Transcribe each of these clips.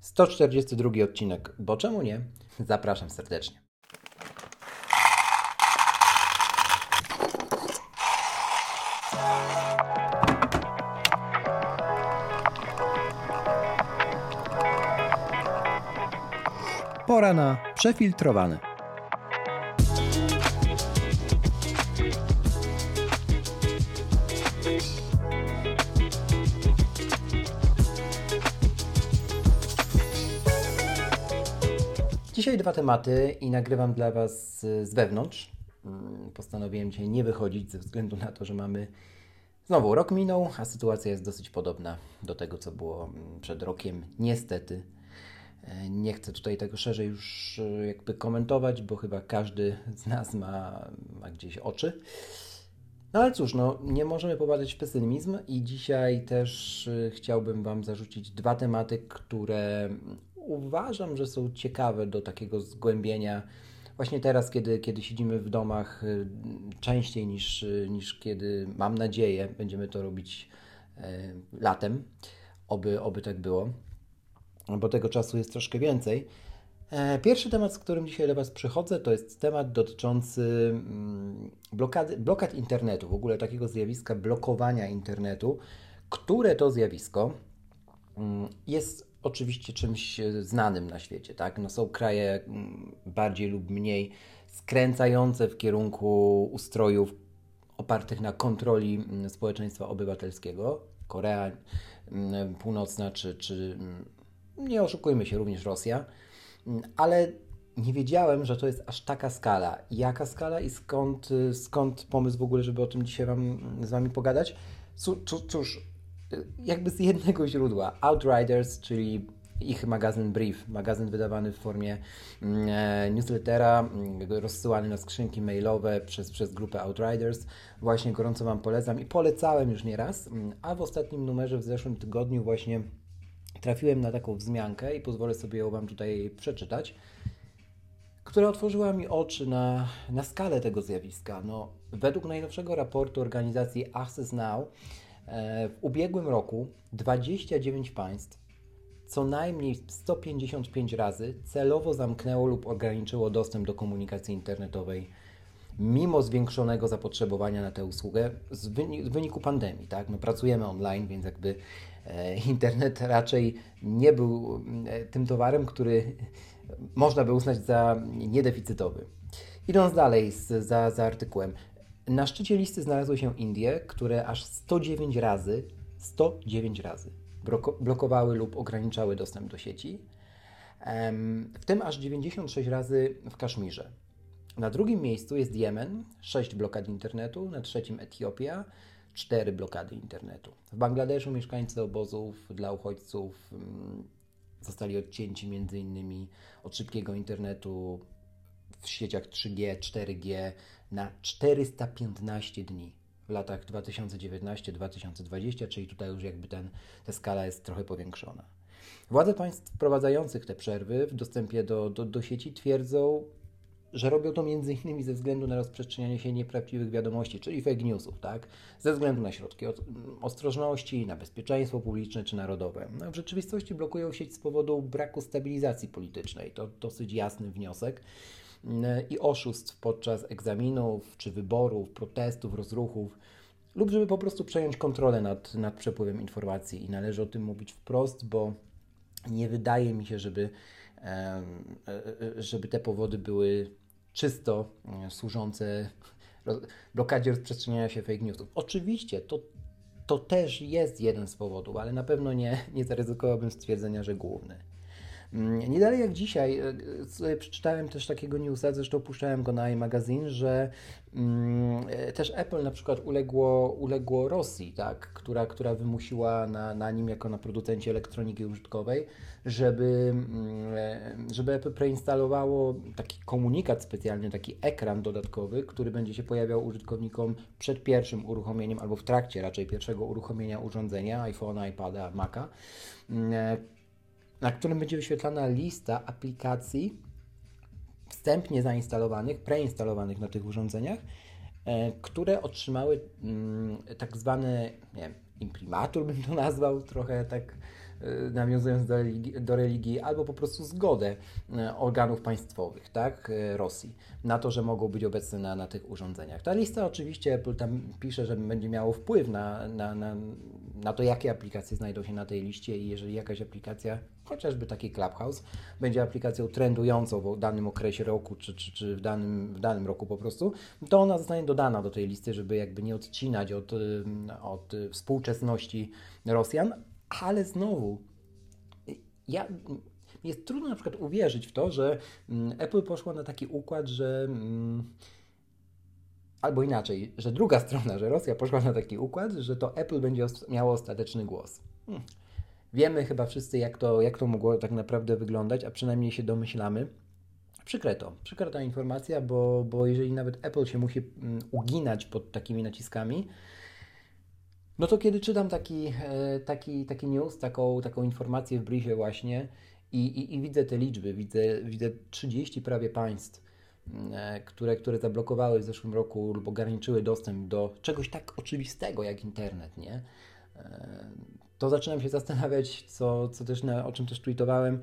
142 odcinek, bo czemu nie? Zapraszam serdecznie. Pora na przefiltrowane. Dzisiaj dwa tematy i nagrywam dla Was z wewnątrz. Mm, Postanowiłem dzisiaj nie wychodzić ze względu na to, że mamy znowu rok minął, a sytuacja jest dosyć podobna do tego, co było mm, przed rokiem. Niestety. E, Nie chcę tutaj tego szerzej już e, jakby komentować, bo chyba każdy z nas ma, ma gdzieś oczy. No ale cóż, no, nie możemy popadać w pesymizm i dzisiaj też y, chciałbym Wam zarzucić dwa tematy, które uważam, że są ciekawe do takiego zgłębienia. Właśnie teraz, kiedy, kiedy siedzimy w domach y, częściej niż, y, niż kiedy, mam nadzieję, będziemy to robić y, latem. Oby, oby tak było, bo tego czasu jest troszkę więcej. E, Pierwszy temat, z którym dzisiaj do Was przychodzę, to jest temat dotyczący mm, blokady, blokad internetu, w ogóle takiego zjawiska blokowania internetu, które to zjawisko mm, jest oczywiście czymś e, znanym na świecie, tak? No są kraje mm, bardziej lub mniej skręcające w kierunku ustrojów opartych na kontroli mm, społeczeństwa obywatelskiego. Korea mm, Północna czy, czy nie oszukujmy się, również Rosja. Ale nie wiedziałem, że to jest aż taka skala. Jaka skala i skąd, y, skąd pomysł w ogóle, żeby o tym dzisiaj wam, z Wami pogadać? Cóż, cóż, jakby z jednego źródła. Outriders, czyli ich magazyn Brief, magazyn wydawany w formie mm, e, newslettera, mm, rozsyłany na skrzynki mailowe przez, przez grupę Outriders. Właśnie gorąco Wam polecam i polecałem już nieraz, mm, a w ostatnim numerze w zeszłym tygodniu właśnie trafiłem na taką wzmiankę i pozwolę sobie ją Wam tutaj przeczytać, która otworzyła mi oczy na, na skalę tego zjawiska. No, według najnowszego raportu organizacji Access Now w ubiegłym roku 29 państw co najmniej 155 razy celowo zamknęło lub ograniczyło dostęp do komunikacji internetowej mimo zwiększonego zapotrzebowania na tę usługę w wyniku pandemii. Tak? No, pracujemy online, więc jakby e, internet raczej nie był e, tym towarem, który można by uznać za niedeficytowy. Idąc dalej z, za, za artykułem. Na szczycie listy znalazły się Indie, które aż 109 razy, 109 razy blokowały lub ograniczały dostęp do sieci, w tym aż 96 razy w Kaszmirze. Na drugim miejscu jest Jemen, 6 blokad internetu, na trzecim Etiopia, 4 blokady internetu. W Bangladeszu mieszkańcy obozów dla uchodźców mm, zostali odcięci między innymi od szybkiego internetu w sieciach 3G, 4G na 415 dni w latach 2019-2020, czyli tutaj już jakby ten, ta skala jest trochę powiększona. Władze państw wprowadzających te przerwy w dostępie do, do, do sieci twierdzą, że robią to innymi ze względu na rozprzestrzenianie się nieprawdziwych wiadomości, czyli fake newsów, tak? Ze względu na środki od- ostrożności, na bezpieczeństwo publiczne czy narodowe. No, w rzeczywistości blokują sieć z powodu braku stabilizacji politycznej. To dosyć jasny wniosek. I oszustw podczas egzaminów, czy wyborów, protestów, rozruchów, lub żeby po prostu przejąć kontrolę nad, nad przepływem informacji. I należy o tym mówić wprost, bo nie wydaje mi się, żeby, em, e, e, żeby te powody były czysto e, służące blokadzie rozprzestrzeniania się fake newsów. Oczywiście to, to też jest jeden z powodów, ale na pewno nie, nie zaryzykowałbym stwierdzenia, że główny. Mm, Nie dalej jak dzisiaj e, e, sobie przeczytałem też takiego newsa, zresztą puszczałem go na iMagazine, że mm, e, też Apple na przykład uległo, uległo Rosji, tak, która, która wymusiła na, na nim jako na producencie elektroniki użytkowej, żeby, mm, żeby Apple preinstalowało taki komunikat specjalny, taki ekran dodatkowy, który będzie się pojawiał użytkownikom przed pierwszym uruchomieniem albo w trakcie raczej pierwszego uruchomienia urządzenia, iPhone'a, iPada, Maca. Na którym będzie wyświetlana lista aplikacji wstępnie zainstalowanych, preinstalowanych na tych urządzeniach, e, które otrzymały mm, tak zwany, nie wiem, imprimatur bym to nazwał, trochę tak nawiązując do religii, do religii, albo po prostu zgodę y, organów państwowych, tak, y, Rosji, na to, że mogą być obecne na, na tych urządzeniach. Ta lista oczywiście, Apple tam pisze, że będzie miało wpływ na, na, na, na to, jakie aplikacje znajdą się na tej liście i jeżeli jakaś aplikacja, chociażby taki Clubhouse, będzie aplikacją trendującą w danym okresie roku, czy, czy, czy w, danym, w danym roku po prostu, to ona zostanie dodana do tej listy, żeby jakby nie odcinać od, od współczesności Rosjan, ale znowu, ja, jest trudno na przykład uwierzyć w to, że mm, Apple poszło na taki układ, że mm, albo inaczej, że druga strona, że Rosja poszła na taki układ, że to Apple będzie miało ostateczny głos. Hmm. Wiemy chyba wszyscy, jak to, jak to mogło tak naprawdę wyglądać, a przynajmniej się domyślamy. Przykre to, przykra ta informacja, bo, bo jeżeli nawet Apple się musi mm, uginać pod takimi naciskami, no to kiedy czytam taki, e, taki, taki news, taką, taką informację w briefie właśnie i, i, i widzę te liczby, widzę, widzę 30 prawie państw, mm, e, które, które zablokowały w zeszłym roku lub ograniczyły dostęp do czegoś tak oczywistego jak internet, nie? E, to zaczynam się zastanawiać, co, co też na, o czym też tweetowałem,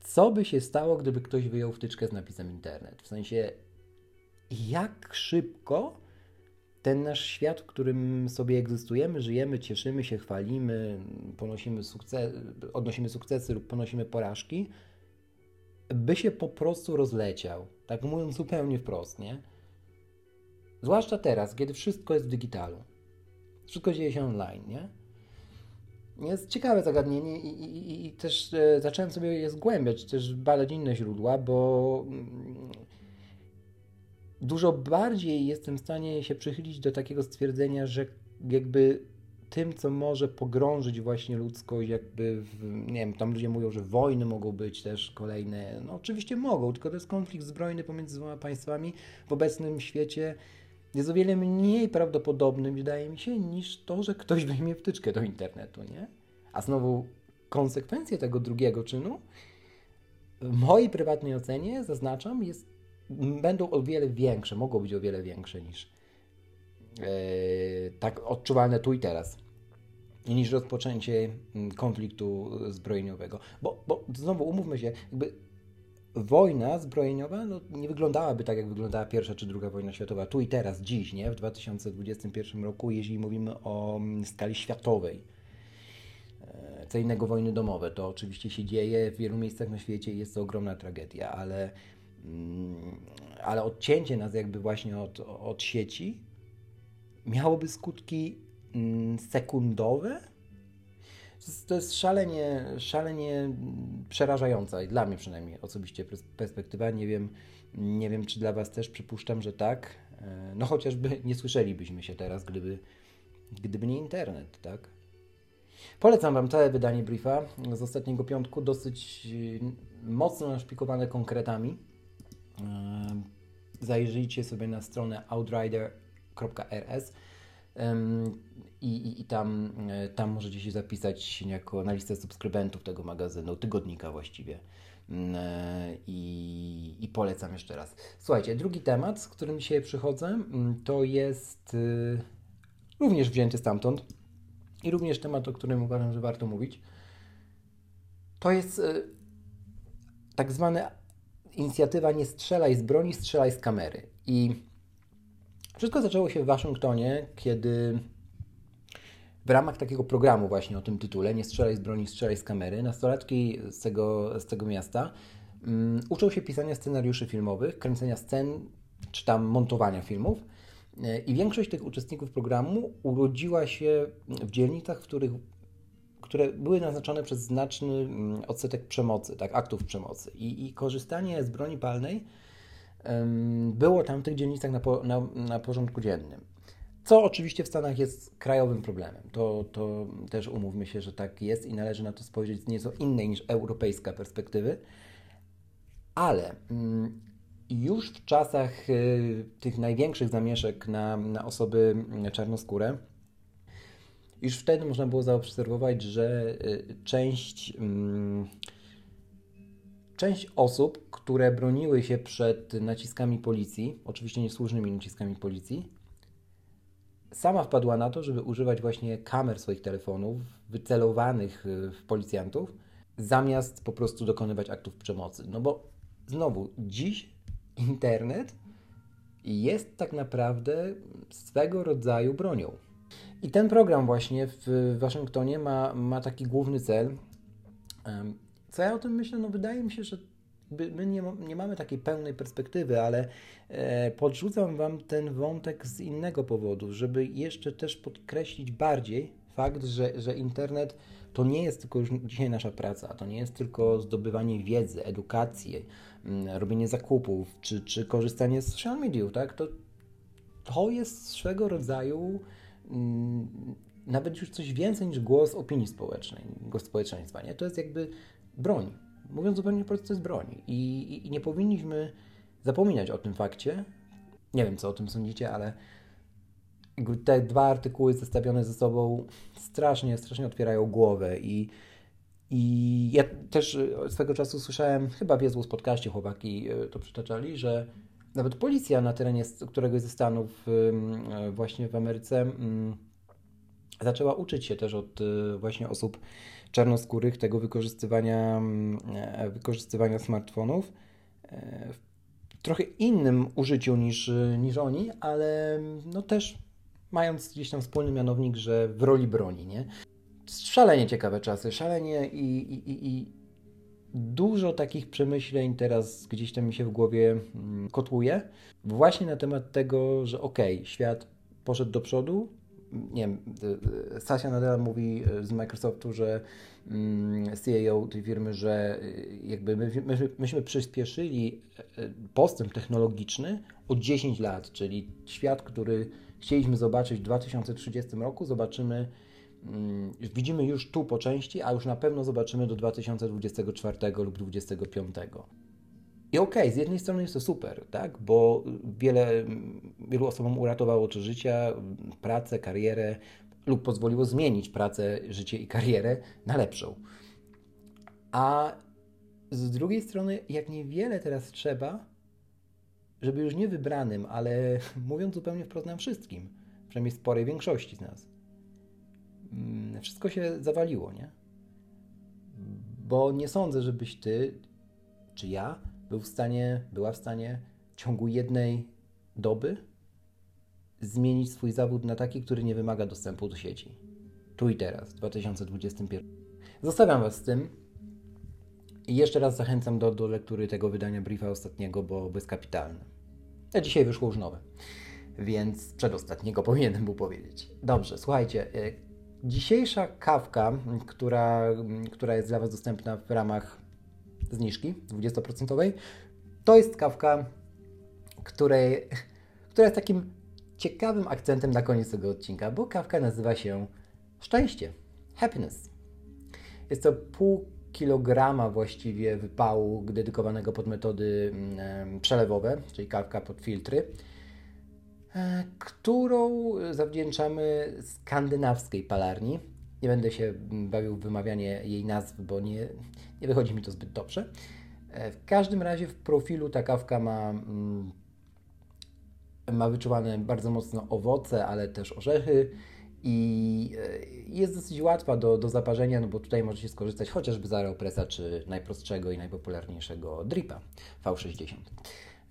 co by się stało, gdyby ktoś wyjął wtyczkę z napisem internet? W sensie, jak szybko ten nasz świat, w którym sobie egzystujemy, żyjemy, cieszymy się, chwalimy, ponosimy sukces, odnosimy sukcesy lub ponosimy porażki, by się po prostu rozleciał. Tak mówiąc zupełnie wprost, nie? Zwłaszcza teraz, kiedy wszystko jest w digitalu. Wszystko dzieje się online, nie? Jest ciekawe zagadnienie i, i, i też e, zacząłem sobie je zgłębiać, też badać inne źródła, bo mm, dużo bardziej jestem w stanie się przychylić do takiego stwierdzenia, że jakby tym, co może pogrążyć właśnie ludzkość, jakby, w, nie wiem, tam ludzie mówią, że wojny mogą być też kolejne. No oczywiście mogą, tylko to jest konflikt zbrojny pomiędzy dwoma państwami w obecnym świecie jest o wiele mniej prawdopodobnym, wydaje mi się, niż to, że ktoś weźmie wtyczkę do internetu, nie? A znowu konsekwencje tego drugiego czynu w mojej prywatnej ocenie, zaznaczam, jest będą o wiele większe, mogą być o wiele większe niż e, tak odczuwalne tu i teraz, niż rozpoczęcie mm, konfliktu zbrojeniowego. Bo, bo znowu umówmy się, jakby wojna zbrojeniowa no, nie wyglądałaby tak, jak wyglądała pierwsza czy druga wojna światowa, tu i teraz, dziś, nie? w 2021 roku, jeśli mówimy o mm, skali światowej. E, co innego wojny domowe, to oczywiście się dzieje w wielu miejscach na świecie i jest to ogromna tragedia, ale ale odcięcie nas jakby właśnie od, od sieci miałoby skutki mm, sekundowe. To jest szalenie, szalenie przerażająca i dla mnie przynajmniej osobiście perspektywa. Nie wiem, nie wiem, czy dla Was też przypuszczam, że tak. E, no chociażby nie słyszelibyśmy się teraz, gdyby, gdyby nie internet, tak? Polecam Wam całe wydanie briefa z ostatniego piątku, dosyć mocno naszpikowane konkretami. Zajrzyjcie sobie na stronę outrider.rs i, i, i tam, e, tam możecie się zapisać jako na listę subskrybentów tego magazynu, tygodnika właściwie. E, I, I polecam jeszcze raz. Słuchajcie, drugi temat, z którym dzisiaj przychodzę, to jest y, również wzięty stamtąd i również temat, o którym uważam, że warto mówić. To jest y, tak zwany inicjatywa Nie strzelaj z broni, strzelaj z kamery. I wszystko zaczęło się w Waszyngtonie, kiedy w ramach takiego programu właśnie o tym tytule Nie strzelaj z broni, strzelaj z kamery, nastolatki z tego, z tego miasta um, uczą się pisania scenariuszy filmowych, kręcenia scen, czy tam montowania filmów. I większość tych uczestników programu urodziła się w dzielnicach, w których które były naznaczone przez znaczny mm, odsetek przemocy, tak, aktów przemocy. I, i korzystanie z broni palnej było tam w tych dzielnicach na, po, na, na porządku dziennym. Co oczywiście w Stanach jest krajowym problemem. To, to też umówmy się, że tak jest i należy na to spojrzeć z nieco innej niż europejska perspektywy. Ale mm, już w czasach y, tych największych zamieszek na, na osoby czarnoskóre, już wtedy można było zaobserwować, że y, część, mm, część osób, które broniły się przed naciskami policji, oczywiście niesłusznymi naciskami policji, sama wpadła na to, żeby używać właśnie kamer swoich telefonów wycelowanych y, w policjantów, zamiast po prostu dokonywać aktów przemocy. No bo znowu, dziś internet jest tak naprawdę swego rodzaju bronią. I ten program właśnie w Waszyngtonie ma, ma taki główny cel. Co ja o tym myślę? No wydaje mi się, że my nie, nie mamy takiej pełnej perspektywy, ale e, podrzucam Wam ten wątek z innego powodu, żeby jeszcze też podkreślić bardziej fakt, że, że internet to nie jest tylko już dzisiaj nasza praca, to nie jest tylko zdobywanie wiedzy, edukacji, robienie zakupów, czy, czy korzystanie z social mediów, tak? To, to jest swego rodzaju nawet już coś więcej niż głos opinii społecznej, głos społeczeństwa, nie? To jest jakby broń. Mówiąc zupełnie prosto, to jest broń. I, i, I nie powinniśmy zapominać o tym fakcie. Nie wiem, co o tym sądzicie, ale te dwa artykuły zestawione ze sobą strasznie, strasznie otwierają głowę i, i ja też e, swego czasu słyszałem, chyba w Jezus podcaście chłopaki e, to przytaczali, że nawet policja na terenie któregoś ze stanów e, właśnie w Ameryce mm, zaczęła uczyć się też od właśnie osób czarnoskórych tego wykorzystywania, mm, wykorzystywania smartfonów w trochę innym użyciu niż, niż oni, ale no też mając gdzieś tam wspólny mianownik, że w roli broni, nie? Szalenie ciekawe czasy, szalenie i, i, i dużo takich przemyśleń teraz gdzieś tam mi się w głowie mm, kotłuje, właśnie na temat tego, że okej, okay, świat poszedł do przodu, nie wiem, y, y, Sasia Nadella mówi y, z Microsoftu, że mm, CEO tej firmy, że jakby my, my, myśmy przyspieszyli postęp technologiczny o 10 lat, czyli świat, który chcieliśmy zobaczyć w 2030 roku, zobaczymy, widzimy już tu po części, a już na pewno zobaczymy do 2024 lub 2025. I okej, okay, z jednej strony jest to super, tak? bo wiele, wielu osobom uratowało to życia, pracę, karierę lub pozwoliło zmienić pracę, życie i karierę na lepszą. A z drugiej strony, jak niewiele teraz trzeba, żeby już nie wybranym, ale mówiąc zupełnie wprost nam wszystkim, przynajmniej sporej większości z nas, mm, wszystko się zawaliło, nie? Bo nie sądzę, żebyś ty, czy ja, był w stanie, była w stanie w ciągu jednej doby zmienić swój zawód na taki, który nie wymaga dostępu do sieci. Tu i teraz, w 2021. Zostawiam Was z tym. I jeszcze raz zachęcam do, do lektury tego wydania briefa ostatniego, bo bezkapitalne. A dzisiaj wyszło już nowe, więc przedostatniego powinienem był powiedzieć. Dobrze, słuchajcie. Dzisiejsza kawka, która, która jest dla Was dostępna w ramach zniżki 20%, to jest kawka, której, która jest takim ciekawym akcentem na koniec tego odcinka, bo kawka nazywa się Szczęście, Happiness. Jest to pół kilograma właściwie wypału dedykowanego pod metody mm, przelewowe, czyli kawka pod filtry, którą zawdzięczamy skandynawskiej palarni. Nie będę się bawił w wymawianie jej nazw, bo nie, nie wychodzi mi to zbyt dobrze. E, w każdym razie w profilu ta kawka ma, mm, ma wyczuwane bardzo mocno owoce, ale też orzechy i e, jest dosyć łatwa do, do zaparzenia, no bo tutaj możecie skorzystać chociażby z Aeropressa, czy najprostszego i najpopularniejszego Dripa V60.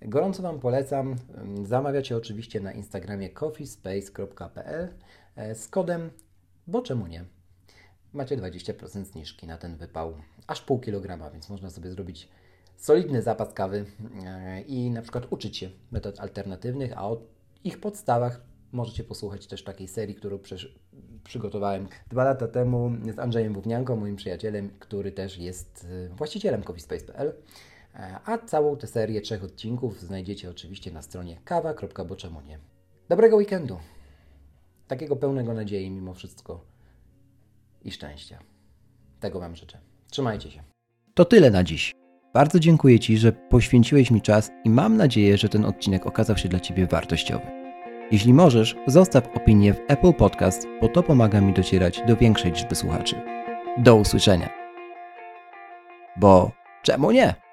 Gorąco Wam polecam. Zamawiacie oczywiście na Instagramie coffeespace.pl e, z kodem, bo czemu nie? Macie 20% zniżki na ten wypał, aż pół kilograma, więc można sobie zrobić solidny zapas kawy e, i na przykład uczyć się metod alternatywnych, a o ich podstawach Możecie posłuchać też takiej serii, którą przygotowałem dwa lata temu z Andrzejem Wównianką, moim przyjacielem, który też jest y, właścicielem coffeespace.pl. A całą tę serię trzech odcinków znajdziecie oczywiście na stronie kawa.boczemunie. Dobrego weekendu! Takiego pełnego nadziei mimo wszystko i szczęścia. Tego Wam życzę. Trzymajcie się. To tyle na dziś. Bardzo dziękuję Ci, że poświęciłeś mi czas i mam nadzieję, że ten odcinek okazał się dla Ciebie wartościowy. Jeśli możesz, zostaw opinię w Apple Podcast, bo to pomaga mi docierać do większej liczby słuchaczy. Do usłyszenia. Bo czemu nie?